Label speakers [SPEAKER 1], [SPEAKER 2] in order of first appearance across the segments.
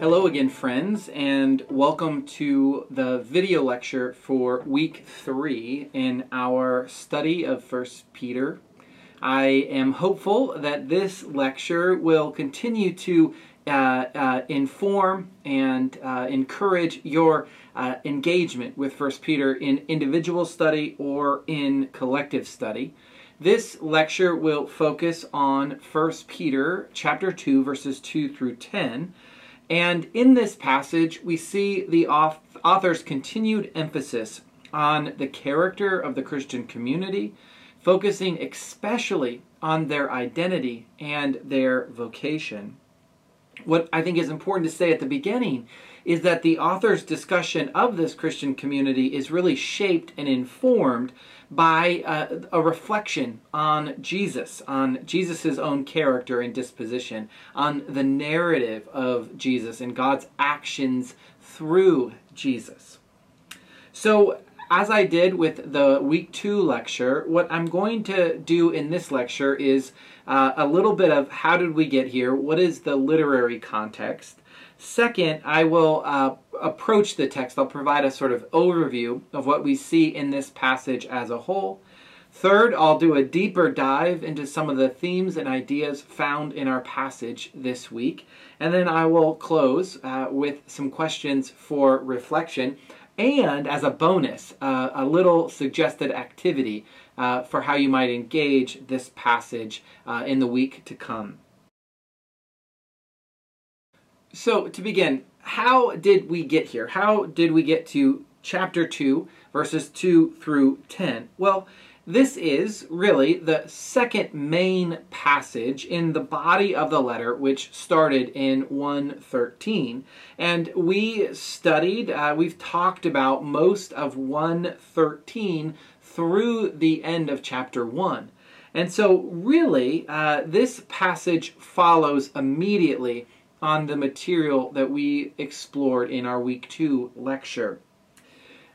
[SPEAKER 1] Hello again, friends, and welcome to the video lecture for week three in our study of First Peter. I am hopeful that this lecture will continue to uh, uh, inform and uh, encourage your uh, engagement with First Peter in individual study or in collective study. This lecture will focus on First Peter chapter 2 verses 2 through 10 and in this passage, we see the author's continued emphasis on the character of the Christian community, focusing especially on their identity and their vocation. What I think is important to say at the beginning is that the author's discussion of this Christian community is really shaped and informed by uh, a reflection on Jesus, on Jesus' own character and disposition, on the narrative of Jesus and God's actions through Jesus. So, as I did with the week two lecture, what I'm going to do in this lecture is uh, a little bit of how did we get here? What is the literary context? Second, I will uh, approach the text. I'll provide a sort of overview of what we see in this passage as a whole. Third, I'll do a deeper dive into some of the themes and ideas found in our passage this week. And then I will close uh, with some questions for reflection and, as a bonus, uh, a little suggested activity uh, for how you might engage this passage uh, in the week to come. So, to begin, how did we get here? How did we get to chapter 2, verses 2 through 10? Well, this is really the second main passage in the body of the letter, which started in 113. And we studied, uh, we've talked about most of 113 through the end of chapter 1. And so, really, uh, this passage follows immediately on the material that we explored in our week two lecture.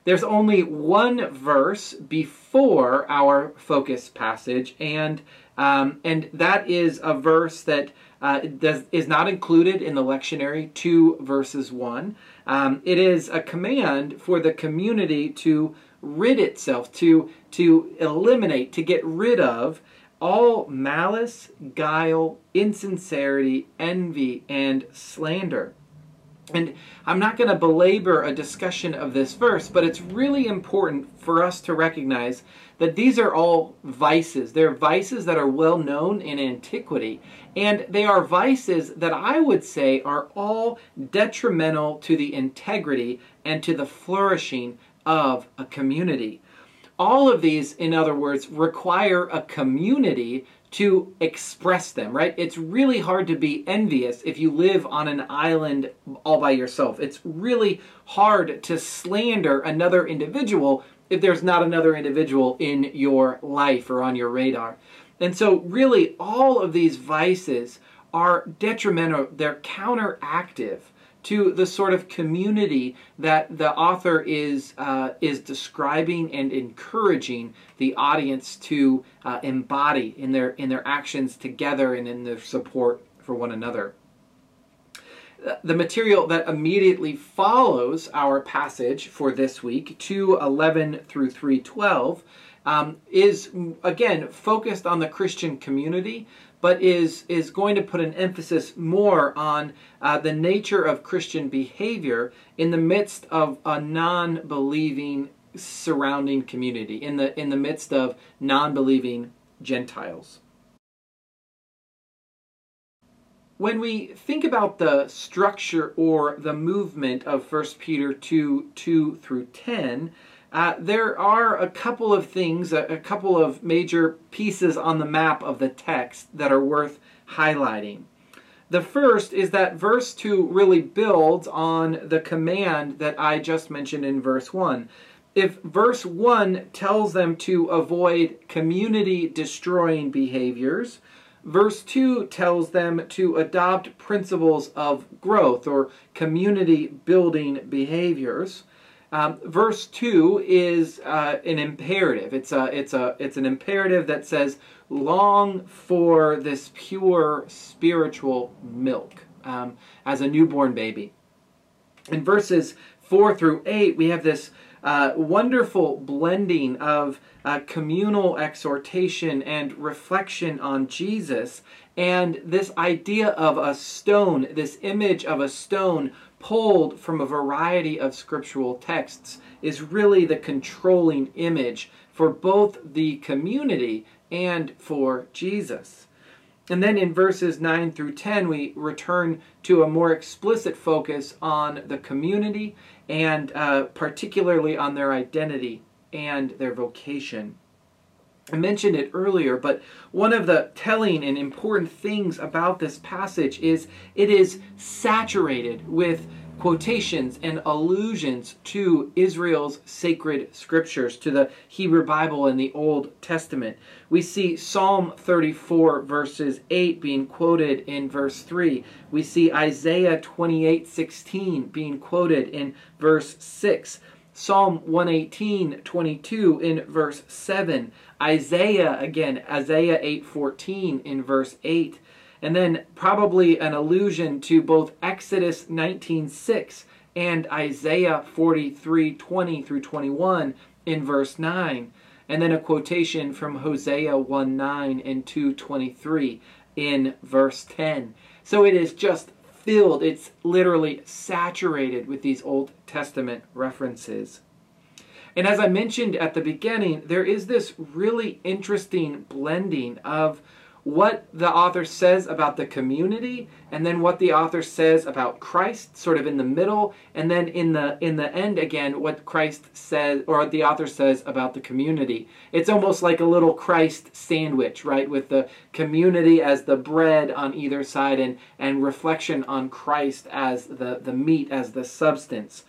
[SPEAKER 1] There's only one verse before our focus passage, and um, and that is a verse that uh, does, is not included in the lectionary, 2 verses 1. Um, it is a command for the community to rid itself, to, to eliminate, to get rid of all malice, guile, insincerity, envy, and slander. And I'm not going to belabor a discussion of this verse, but it's really important for us to recognize that these are all vices. They're vices that are well known in antiquity, and they are vices that I would say are all detrimental to the integrity and to the flourishing of a community. All of these, in other words, require a community to express them, right? It's really hard to be envious if you live on an island all by yourself. It's really hard to slander another individual if there's not another individual in your life or on your radar. And so, really, all of these vices are detrimental, they're counteractive to the sort of community that the author is uh, is describing and encouraging the audience to uh, embody in their in their actions together and in their support for one another. The material that immediately follows our passage for this week, 211 through 312, um, is again focused on the Christian community, but is, is going to put an emphasis more on uh, the nature of Christian behavior in the midst of a non believing surrounding community, in the, in the midst of non believing Gentiles. When we think about the structure or the movement of 1 Peter 2 2 through 10, uh, there are a couple of things, a, a couple of major pieces on the map of the text that are worth highlighting. The first is that verse 2 really builds on the command that I just mentioned in verse 1. If verse 1 tells them to avoid community destroying behaviors, verse 2 tells them to adopt principles of growth or community building behaviors. Um, verse two is uh, an imperative. It's a it's a it's an imperative that says, "Long for this pure spiritual milk um, as a newborn baby. In verses 4 through 8, we have this uh, wonderful blending of uh, communal exhortation and reflection on Jesus, and this idea of a stone, this image of a stone pulled from a variety of scriptural texts, is really the controlling image for both the community and for Jesus. And then in verses 9 through 10, we return to a more explicit focus on the community and uh, particularly on their identity and their vocation. I mentioned it earlier, but one of the telling and important things about this passage is it is saturated with quotations and allusions to Israel's sacred scriptures, to the Hebrew Bible and the Old Testament. We see Psalm 34, verses 8 being quoted in verse 3. We see Isaiah 28, 16 being quoted in verse 6. Psalm 118, 22 in verse 7. Isaiah, again, Isaiah 8, 14 in verse 8 and then probably an allusion to both Exodus 19:6 and Isaiah 43:20 through 21 in verse 9, and then a quotation from Hosea 1:9 and 2:23 in verse 10. So it is just filled, it's literally saturated with these Old Testament references. And as I mentioned at the beginning, there is this really interesting blending of what the author says about the community and then what the author says about Christ sort of in the middle. And then in the in the end again what Christ says or the author says about the community. It's almost like a little Christ sandwich right? With the community as the bread on either side and and reflection on Christ as the the meat as the substance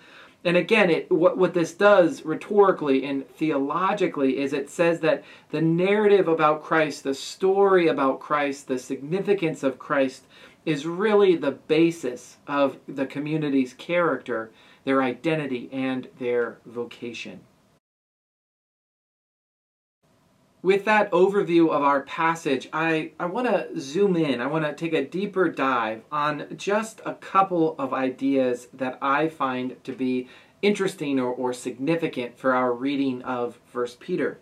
[SPEAKER 1] and again, it, what, what this does rhetorically and theologically is it says that the narrative about Christ, the story about Christ, the significance of Christ is really the basis of the community's character, their identity, and their vocation. With that overview of our passage, I, I want to zoom in. I want to take a deeper dive on just a couple of ideas that I find to be interesting or, or significant for our reading of First Peter.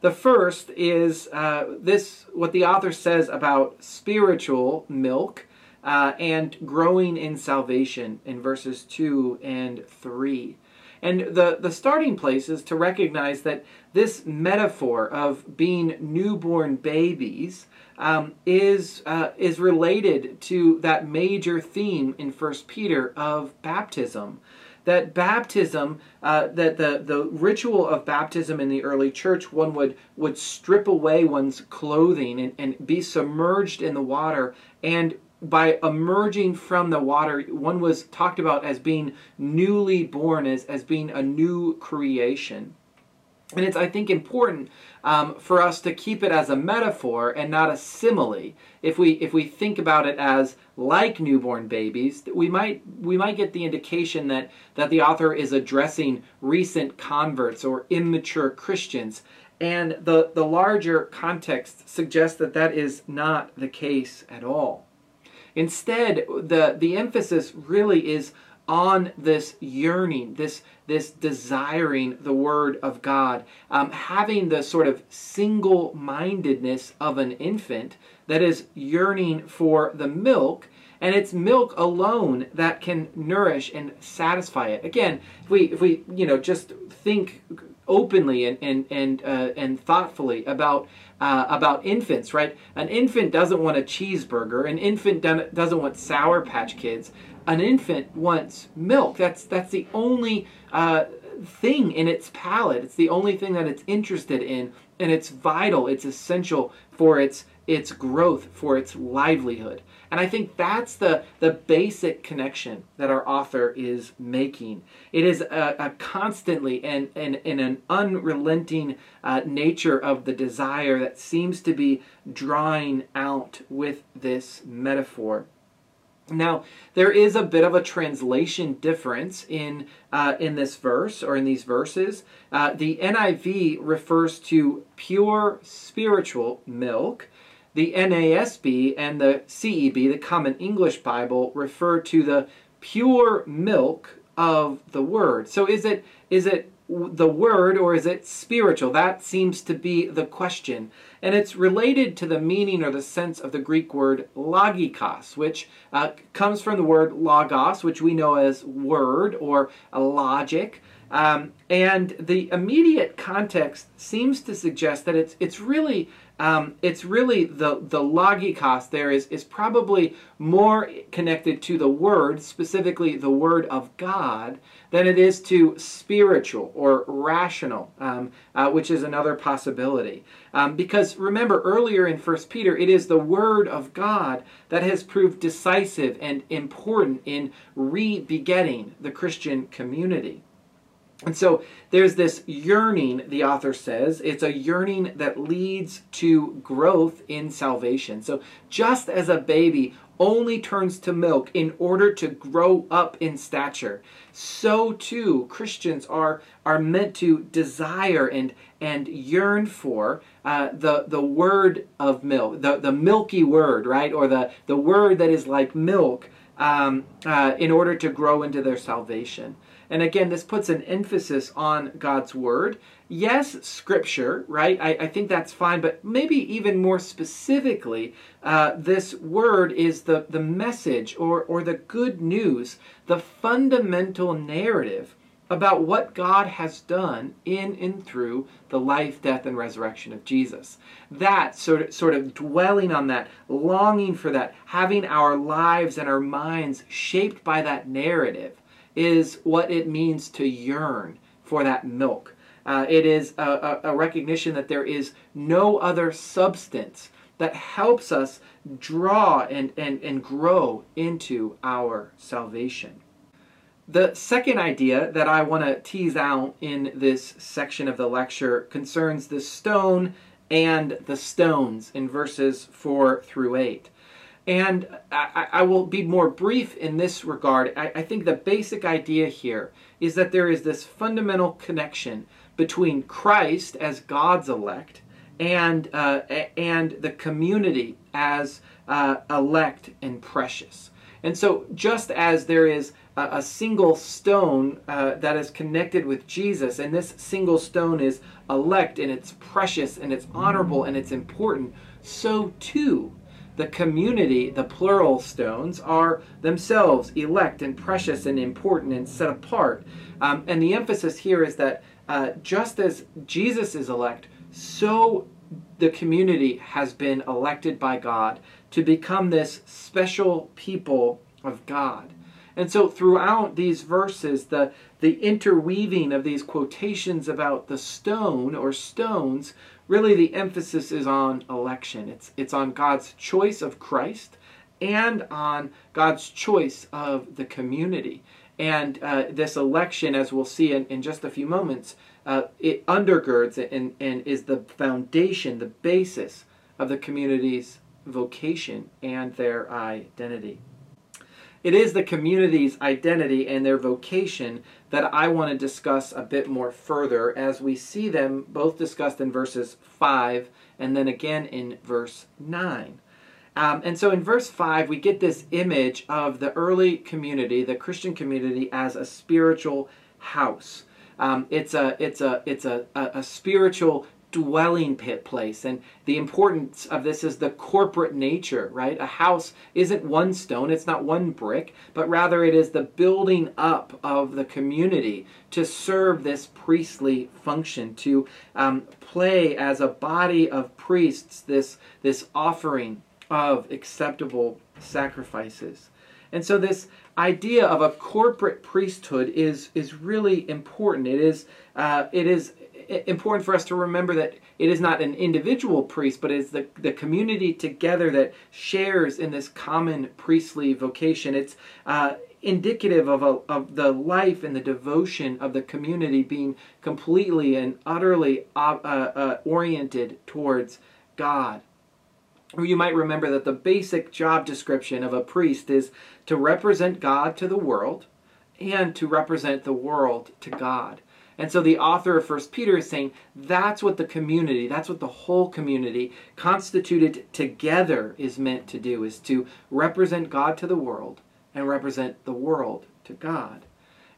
[SPEAKER 1] The first is uh, this what the author says about spiritual milk uh, and growing in salvation in verses 2 and 3. And the, the starting place is to recognize that this metaphor of being newborn babies um, is, uh, is related to that major theme in 1 Peter of baptism. That baptism, uh, that the, the ritual of baptism in the early church, one would, would strip away one's clothing and, and be submerged in the water and by emerging from the water, one was talked about as being newly born, as, as being a new creation. And it's, I think, important um, for us to keep it as a metaphor and not a simile. If we if we think about it as like newborn babies, we might we might get the indication that that the author is addressing recent converts or immature Christians, and the the larger context suggests that that is not the case at all. Instead, the, the emphasis really is on this yearning, this, this desiring the Word of God, um, having the sort of single mindedness of an infant that is yearning for the milk. And it's milk alone that can nourish and satisfy it. Again, if we, if we you know, just think openly and and and uh, and thoughtfully about uh, about infants, right? An infant doesn't want a cheeseburger. An infant doesn't want Sour Patch Kids. An infant wants milk. That's that's the only uh, thing in its palate. It's the only thing that it's interested in, and it's vital. It's essential for its its growth, for its livelihood. And I think that's the, the basic connection that our author is making. It is a, a constantly and, and, and an unrelenting uh, nature of the desire that seems to be drawing out with this metaphor. Now, there is a bit of a translation difference in, uh, in this verse or in these verses. Uh, the NIV refers to pure spiritual milk, the NASB and the CEB, the Common English Bible, refer to the pure milk of the word. So is it is it the word or is it spiritual? That seems to be the question. And it's related to the meaning or the sense of the Greek word logikos, which uh, comes from the word logos, which we know as word or logic. Um, and the immediate context seems to suggest that it's it's really um, it's really the the logikos there is is probably more connected to the word, specifically the word of God, than it is to spiritual or rational, um, uh, which is another possibility. Um, because remember, earlier in First Peter, it is the word of God that has proved decisive and important in re-begetting the Christian community. And so there's this yearning, the author says. It's a yearning that leads to growth in salvation. So just as a baby only turns to milk in order to grow up in stature, so too Christians are, are meant to desire and, and yearn for uh, the, the word of milk, the, the milky word, right? Or the, the word that is like milk um, uh, in order to grow into their salvation. And again, this puts an emphasis on God's Word. Yes, Scripture, right? I, I think that's fine, but maybe even more specifically, uh, this Word is the, the message or, or the good news, the fundamental narrative about what God has done in and through the life, death, and resurrection of Jesus. That sort of, sort of dwelling on that, longing for that, having our lives and our minds shaped by that narrative is what it means to yearn for that milk. Uh, it is a, a, a recognition that there is no other substance that helps us draw and, and, and grow into our salvation. The second idea that I want to tease out in this section of the lecture concerns the stone and the stones in verses 4 through 8. And I, I, will be more brief in this regard. I, I, think the basic idea here is that there is this fundamental connection between Christ as God's elect and, uh, and the community as uh, elect and precious. And so, just as there is a, a single stone uh, that is connected with Jesus, and this single stone is elect and it's precious and it's honorable and it's important, so too the community, the plural stones, are themselves elect and precious and important and set apart. Um, and the emphasis here is that uh, just as Jesus is elect, so the community has been elected by God to become this special people of God. And so throughout these verses, the, the interweaving of these quotations about the stone or stones really the emphasis is on election. It's, it's on God's choice of Christ and on God's choice of the community. And uh, this election, as we'll see in, in just a few moments, uh, it undergirds and, and is the foundation, the basis of the community's vocation and their identity. It is the community's identity and their vocation that I want to discuss a bit more further as we see them both discussed in verses 5 and then again in verse 9. Um, and so in verse 5, we get this image of the early community, the Christian community, as a spiritual house. Um, it's a, it's a, it's a, a, a spiritual dwelling pit place. And the importance of this is the corporate nature, right? A house isn't one stone, it's not one brick, but rather it is the building up of the community to serve this priestly function, to um, play as a body of priests this, this offering of acceptable sacrifices. And so this idea of a corporate priesthood is is really important. It is uh, it is important for us to remember that it is not an individual priest, but it's the, the community together that shares in this common priestly vocation. It's uh, indicative of, a, of the life and the devotion of the community being completely and utterly uh, uh, oriented towards God. You might remember that the basic job description of a priest is to represent God to the world and to represent the world to God. And so the author of First Peter is saying that's what the community, that's what the whole community constituted together is meant to do, is to represent God to the world and represent the world to God.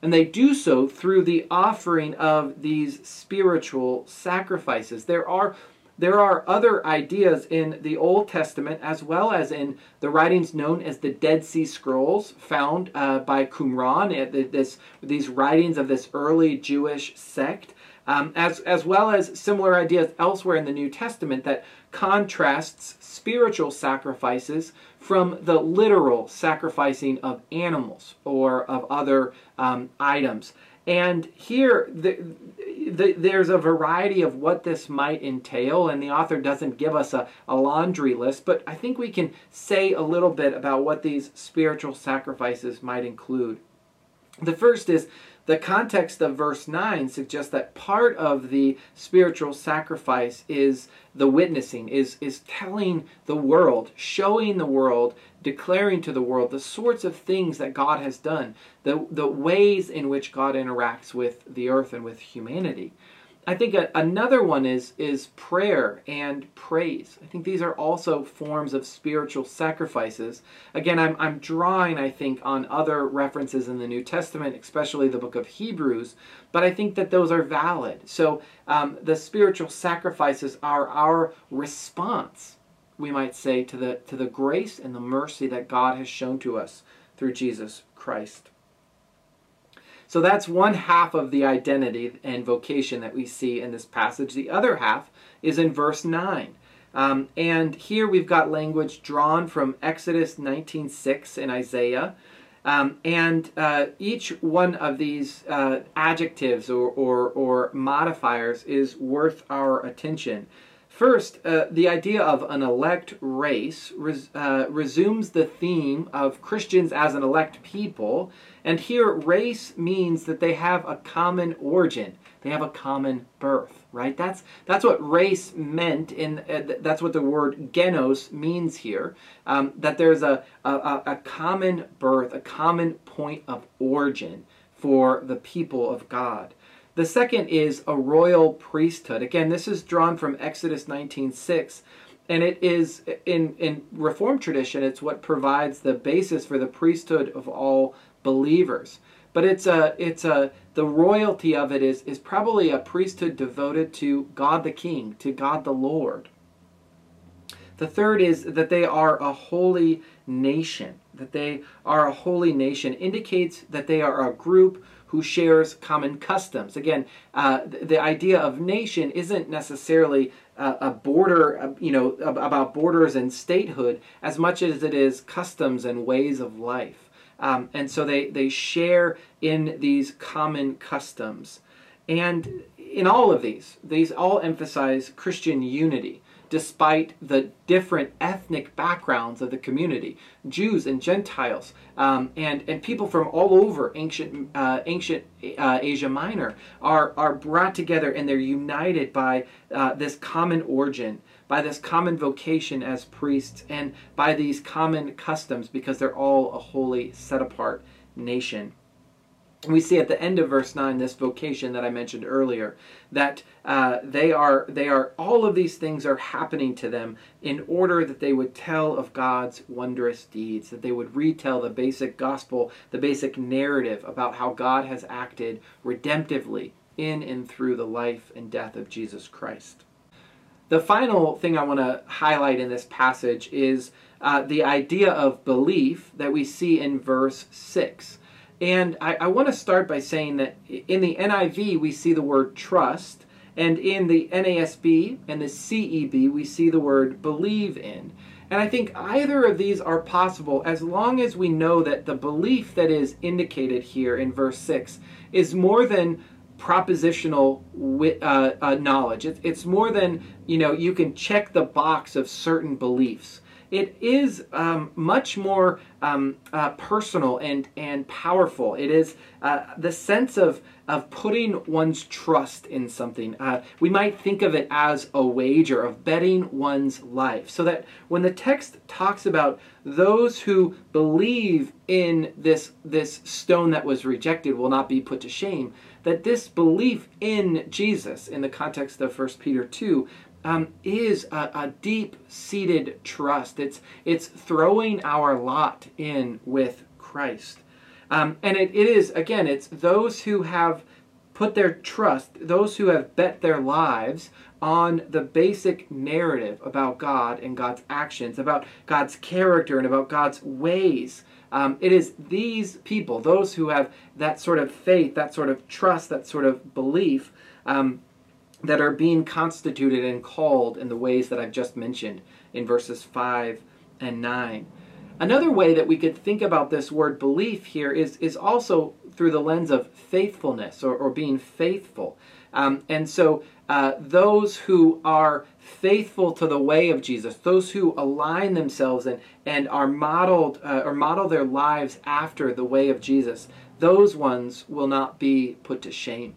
[SPEAKER 1] And they do so through the offering of these spiritual sacrifices. There are there are other ideas in the Old Testament as well as in the writings known as the Dead Sea Scrolls found uh, by Qumran, uh, this, these writings of this early Jewish sect, um, as, as well as similar ideas elsewhere in the New Testament that contrasts spiritual sacrifices from the literal sacrificing of animals or of other um, items. And here, the, the, there's a variety of what this might entail, and the author doesn't give us a, a laundry list, but I think we can say a little bit about what these spiritual sacrifices might include. The first is the context of verse 9 suggests that part of the spiritual sacrifice is the witnessing, is, is telling the world, showing the world, declaring to the world the sorts of things that God has done, the, the ways in which God interacts with the earth and with humanity. I think a, another one is is prayer and praise. I think these are also forms of spiritual sacrifices. Again, I'm I'm drawing I think on other references in the New Testament, especially the book of Hebrews, but I think that those are valid. So um, the spiritual sacrifices are our response, we might say, to the to the grace and the mercy that God has shown to us through Jesus Christ. So that's one half of the identity and vocation that we see in this passage. The other half is in verse 9. Um, and here we've got language drawn from Exodus 19.6 and Isaiah. Um, and uh, each one of these uh, adjectives or, or, or, modifiers is worth our attention. First, uh, the idea of an elect race res, uh, resumes the theme of Christians as an elect people. And here, race means that they have a common origin. They have a common birth, right? That's, that's what race meant, in, uh, that's what the word genos means here. Um, that there's a, a, a common birth, a common point of origin for the people of God. The second is a royal priesthood. Again, this is drawn from Exodus 19:6, and it is in in Reformed tradition. It's what provides the basis for the priesthood of all believers. But it's a it's a the royalty of it is is probably a priesthood devoted to God the King, to God the Lord. The third is that they are a holy nation. That they are a holy nation indicates that they are a group who shares common customs. Again, uh, the, the, idea of nation isn't necessarily uh, a border, uh, you know, about borders and statehood as much as it is customs and ways of life. Um, and so they, they share in these common customs. And in all of these, these all emphasize Christian unity despite the different ethnic backgrounds of the community Jews and Gentiles, um, and, and people from all over ancient, uh, ancient uh, Asia Minor are, are brought together and they're united by uh, this common origin, by this common vocation as priests, and by these common customs because they're all a holy, set apart nation. We see at the end of verse 9 this vocation that i mentioned earlier that uh, they are they are all of these things are happening to them in order that they would tell of god's wondrous deeds that they would retell the basic gospel the basic narrative about how god has acted redemptively in and through the life and death of jesus christ the final thing i want to highlight in this passage is uh, the idea of belief that we see in verse 6 and I, I want to start by saying that in the NIV, we see the word trust, and in the NASB and the CEB, we see the word believe in. And I think either of these are possible as long as we know that the belief that is indicated here in verse 6 is more than propositional uh, uh, knowledge. It's, it's more than, you know, you can check the box of certain beliefs. it is um, much more um, uh, personal and, and powerful. It is uh, the sense of, of putting one's trust in something. Uh, we might think of it as a wager, of betting one's life. So that when the text talks about those who believe in this, this stone that was rejected will not be put to shame, that this belief in Jesus, in the context of 1 Peter 2, um, is a, a deep-seated trust. It's it's throwing our lot in with Christ, um, and it, it is again. It's those who have put their trust, those who have bet their lives on the basic narrative about God and God's actions, about God's character and about God's ways. Um, it is these people, those who have that sort of faith, that sort of trust, that sort of belief, um, that are being constituted and called in the ways that I've just mentioned in verses 5 and 9. Another way that we could think about this word belief here is, is also through the lens of faithfulness or, or being faithful. Um, and so uh, those who are faithful to the way of Jesus, those who align themselves and, and are modeled uh, or model their lives after the way of Jesus, those ones will not be put to shame.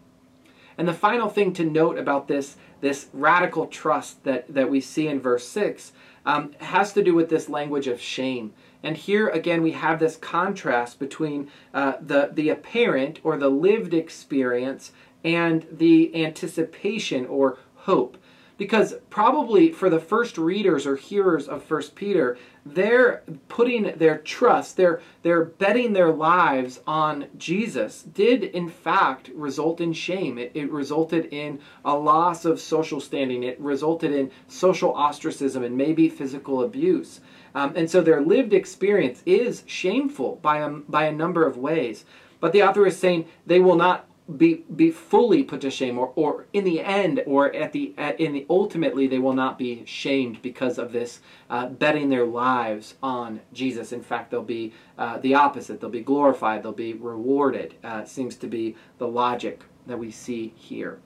[SPEAKER 1] And the final thing to note about this, this radical trust that, that we see in verse 6 um, has to do with this language of shame. And here again, we have this contrast between uh, the, the apparent or the lived experience and the anticipation or hope. Because probably for the first readers or hearers of first peter they're putting their trust they're they're betting their lives on jesus did in fact result in shame. It, it resulted in a loss of social standing. It resulted in social ostracism and maybe physical abuse. Um, and so their lived experience is shameful by a, by a number of ways. But the author is saying they will not be be fully put to shame or, or in the end or at the at, in the ultimately they will not be shamed because of this uh, betting their lives on jesus. In fact they'll be uh, the opposite. They'll be glorified. They'll be rewarded. Uh, seems to be the logic that we see here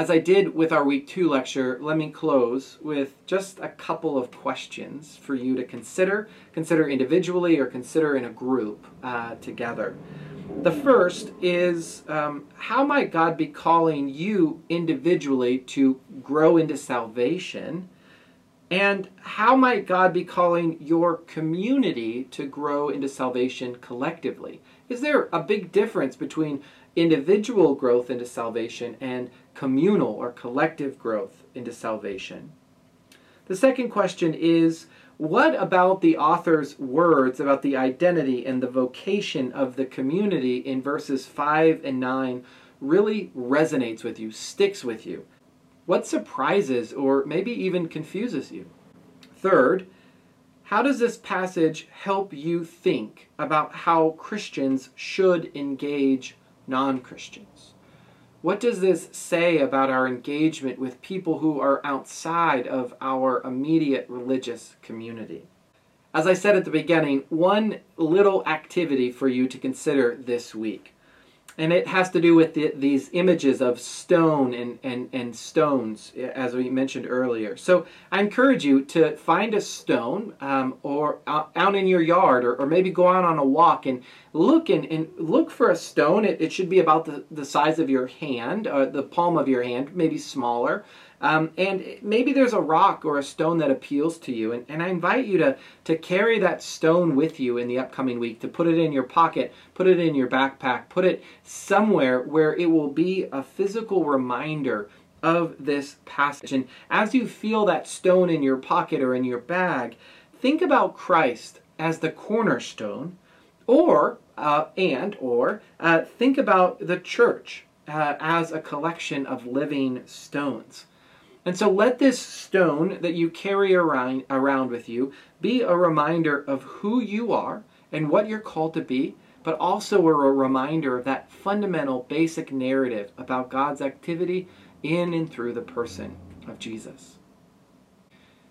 [SPEAKER 1] as I did with our week two lecture, let me close with just a couple of questions for you to consider, consider individually or consider in a group uh, together. The first is um, how might God be calling you individually to grow into salvation? And how might God be calling your community to grow into salvation collectively? Is there a big difference between individual growth into salvation and communal or collective growth into salvation. The second question is what about the author's words about the identity and the vocation of the community in verses 5 and 9 really resonates with you, sticks with you? What surprises or maybe even confuses you? Third, how does this passage help you think about how Christians should engage non Christians? What does this say about our engagement with people who are outside of our immediate religious community? As I said at the beginning, one little activity for you to consider this week and it has to do with the, these images of stone and, and, and stones, as we mentioned earlier. So I encourage you to find a stone um, or out, in your yard, or, or, maybe go out on a walk and look and, and look for a stone. It, it should be about the, the size of your hand, or the palm of your hand, maybe smaller. Um, and maybe there's a rock or a stone that appeals to you. And, and I invite you to, to carry that stone with you in the upcoming week, to put it in your pocket, put it in your backpack, put it somewhere where it will be a physical reminder of this passage. And as you feel that stone in your pocket or in your bag, think about Christ as the cornerstone, or uh, and or uh, think about the church uh, as a collection of living stones. And so let this stone that you carry around, around with you be a reminder of who you are and what you're called to be, but also a reminder of that fundamental basic narrative about God's activity in and through the person of Jesus.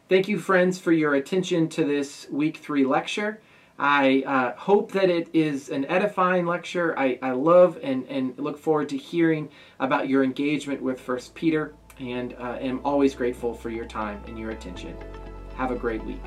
[SPEAKER 1] Thank you, friends, for your attention to this week three lecture. I uh, hope that it is an edifying lecture. I, I love and, and look forward to hearing about your engagement with First Peter and uh, am always grateful for your time and your attention. Have a great week.